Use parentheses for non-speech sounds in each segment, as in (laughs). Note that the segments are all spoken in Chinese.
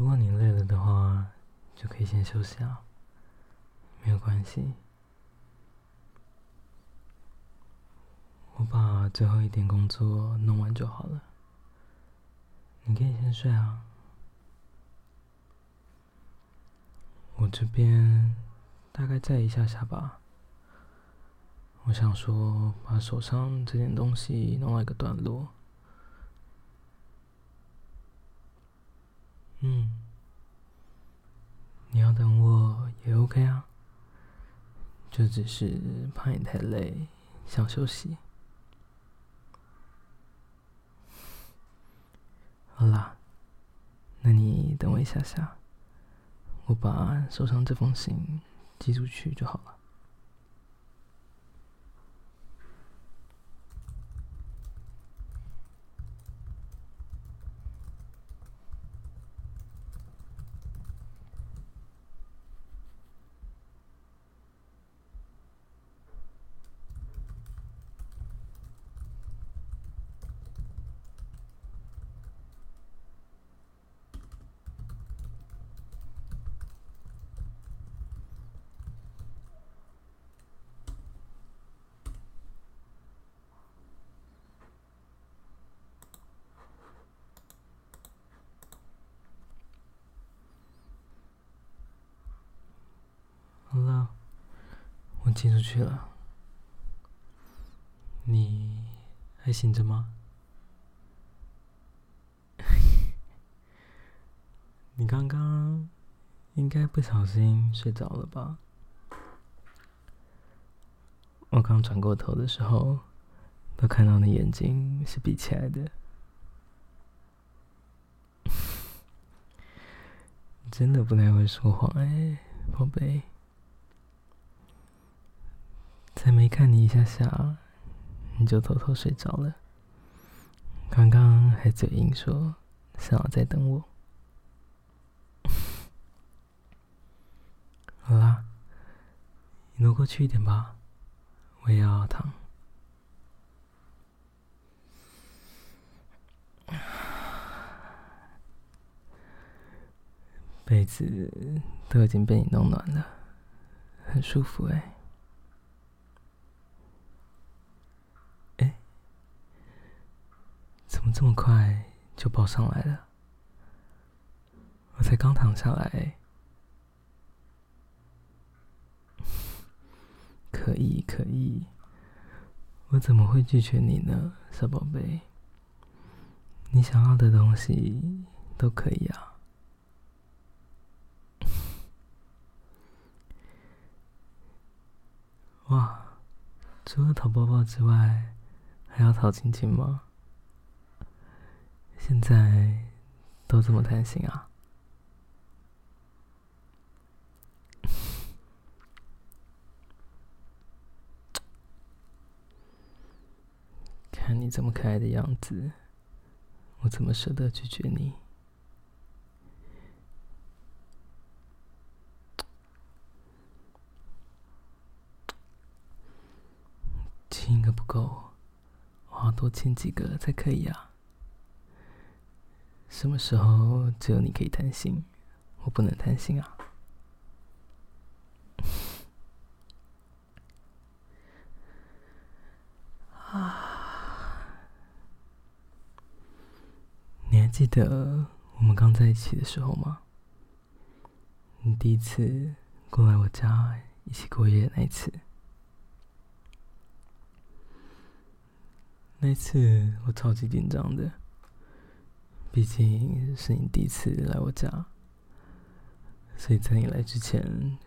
如果你累了的话，就可以先休息啊，没有关系。我把最后一点工作弄完就好了，你可以先睡啊。我这边大概再一下下吧。我想说，把手上这件东西弄到一个段落。嗯，你要等我也 OK 啊，就只是怕你太累，想休息。好啦，那你等我一下下，我把手上这封信寄出去就好了。好了，我寄出去了。你还醒着吗？(laughs) 你刚刚应该不小心睡着了吧？我刚转过头的时候，都看到你眼睛是闭起来的。(laughs) 真的不太会说谎哎，宝贝。才没看你一下下，你就偷偷睡着了。刚刚还嘴硬说想要再等我。(laughs) 好啦，你挪过去一点吧，我也要躺。被子都已经被你弄暖了，很舒服哎么这么快就抱上来了？我才刚躺下来，(laughs) 可以可以，我怎么会拒绝你呢，小宝贝？你想要的东西都可以啊！(laughs) 哇，除了讨抱抱之外，还要讨亲亲吗？现在都这么贪心啊？(laughs) 看你这么可爱的样子，我怎么舍得拒绝你？亲一个不够，我要多亲几个才可以啊！什么时候只有你可以贪心，我不能贪心啊？啊！(sighs) 你还记得我们刚在一起的时候吗？你第一次过来我家一起过夜那一次，那次我超级紧张的，毕竟是你第一次来我家，所以在你来之前，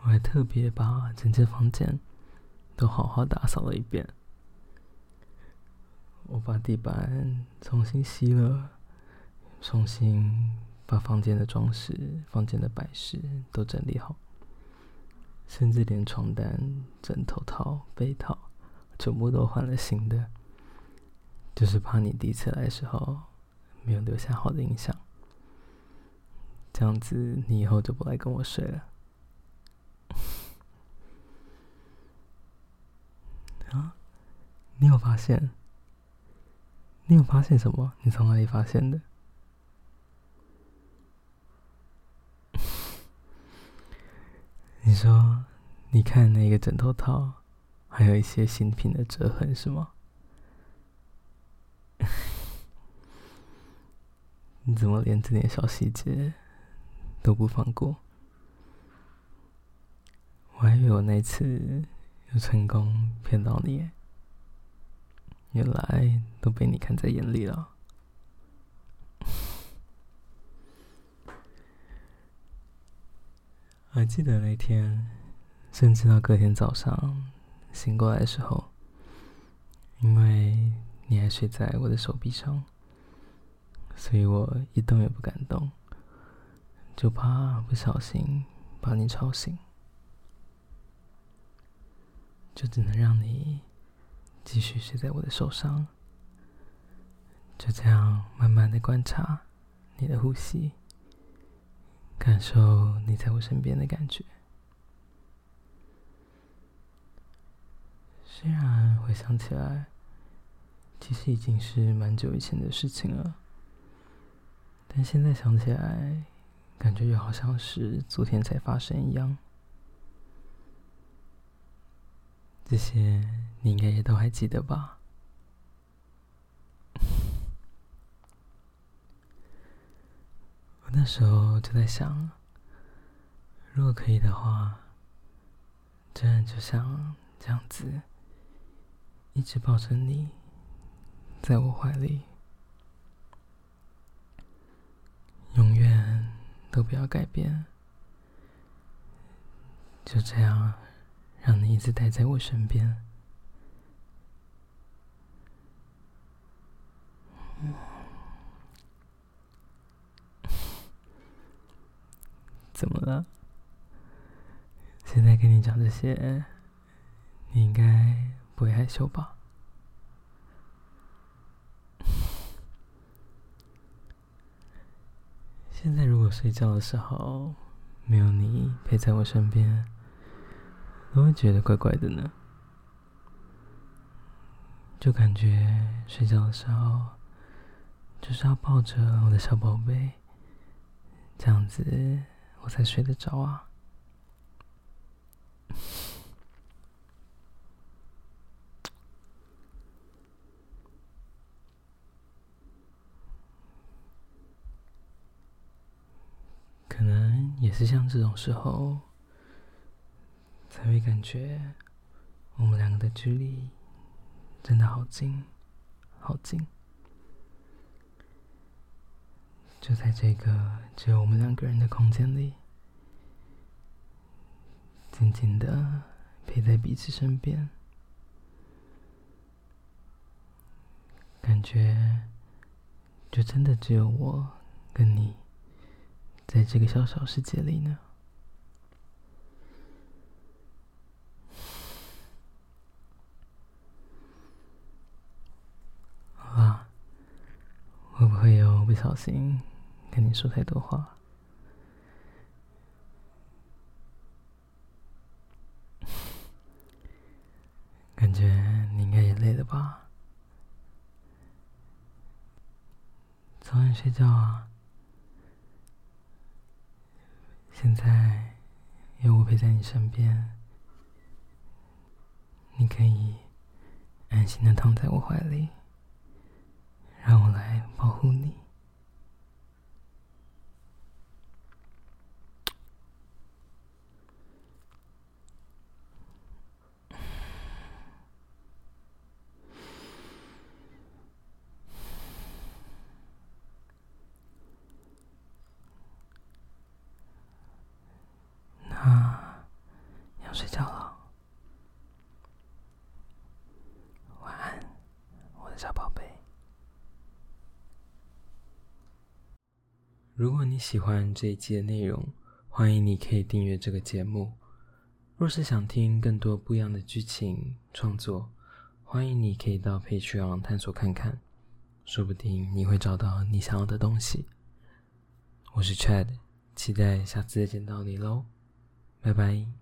我还特别把整间房间都好好打扫了一遍。我把地板重新吸了，重新把房间的装饰、房间的摆饰都整理好，甚至连床单、枕头套、被套全部都换了新的，就是怕你第一次来的时候没有留下好的印象，这样子你以后就不来跟我睡了。(laughs) 啊？你有发现？你有发现什么？你从哪里发现的？(laughs) 你说，你看那个枕头套，还有一些新品的折痕，是吗？你怎么连这点小细节都不放过？我还以为我那次有成功骗到你。原来都被你看在眼里了。还记得那天，甚至到隔天早上醒过来的时候，因为你还睡在我的手臂上，所以我一动也不敢动，就怕不小心把你吵醒，就只能让你。继续睡在我的手上，就这样慢慢的观察你的呼吸，感受你在我身边的感觉。虽然回想起来，其实已经是蛮久以前的事情了，但现在想起来，感觉又好像是昨天才发生一样。这些你应该也都还记得吧？我那时候就在想，如果可以的话，真的就像这样子，一直抱着你，在我怀里，都不要改变，就这样。让你一直待在我身边。(laughs) 怎么了？现在跟你讲这些，你应该不会害羞吧？现 (laughs) 在睡觉的时候没有你陪在我身边。都会觉得怪怪的呢，就感觉睡觉的时候就是要抱着我的小宝贝，这样子我才睡得着啊。可能也是像这种时候。才会感觉我们两个的距离真的好近，好近。就在这个只有我们两个人的空间里，静静的陪在彼此身边，感觉就真的只有我跟你在这个小小世界里呢。啊会不会有不小心跟你说太多话？(laughs) 感觉你应该也累了吧？早点睡觉啊！现在有我陪在你身边，你可以安心的躺在我怀里。让我来保护你。要睡觉了，晚安，我的小宝贝。如果你喜欢这一期的内容，欢迎你可以订阅这个节目。若是想听更多不一样的剧情创作，欢迎你可以到 Patreon 探索看看，说不定你会找到你想要的东西。我是 Chad，期待下次再见到你喽，拜拜。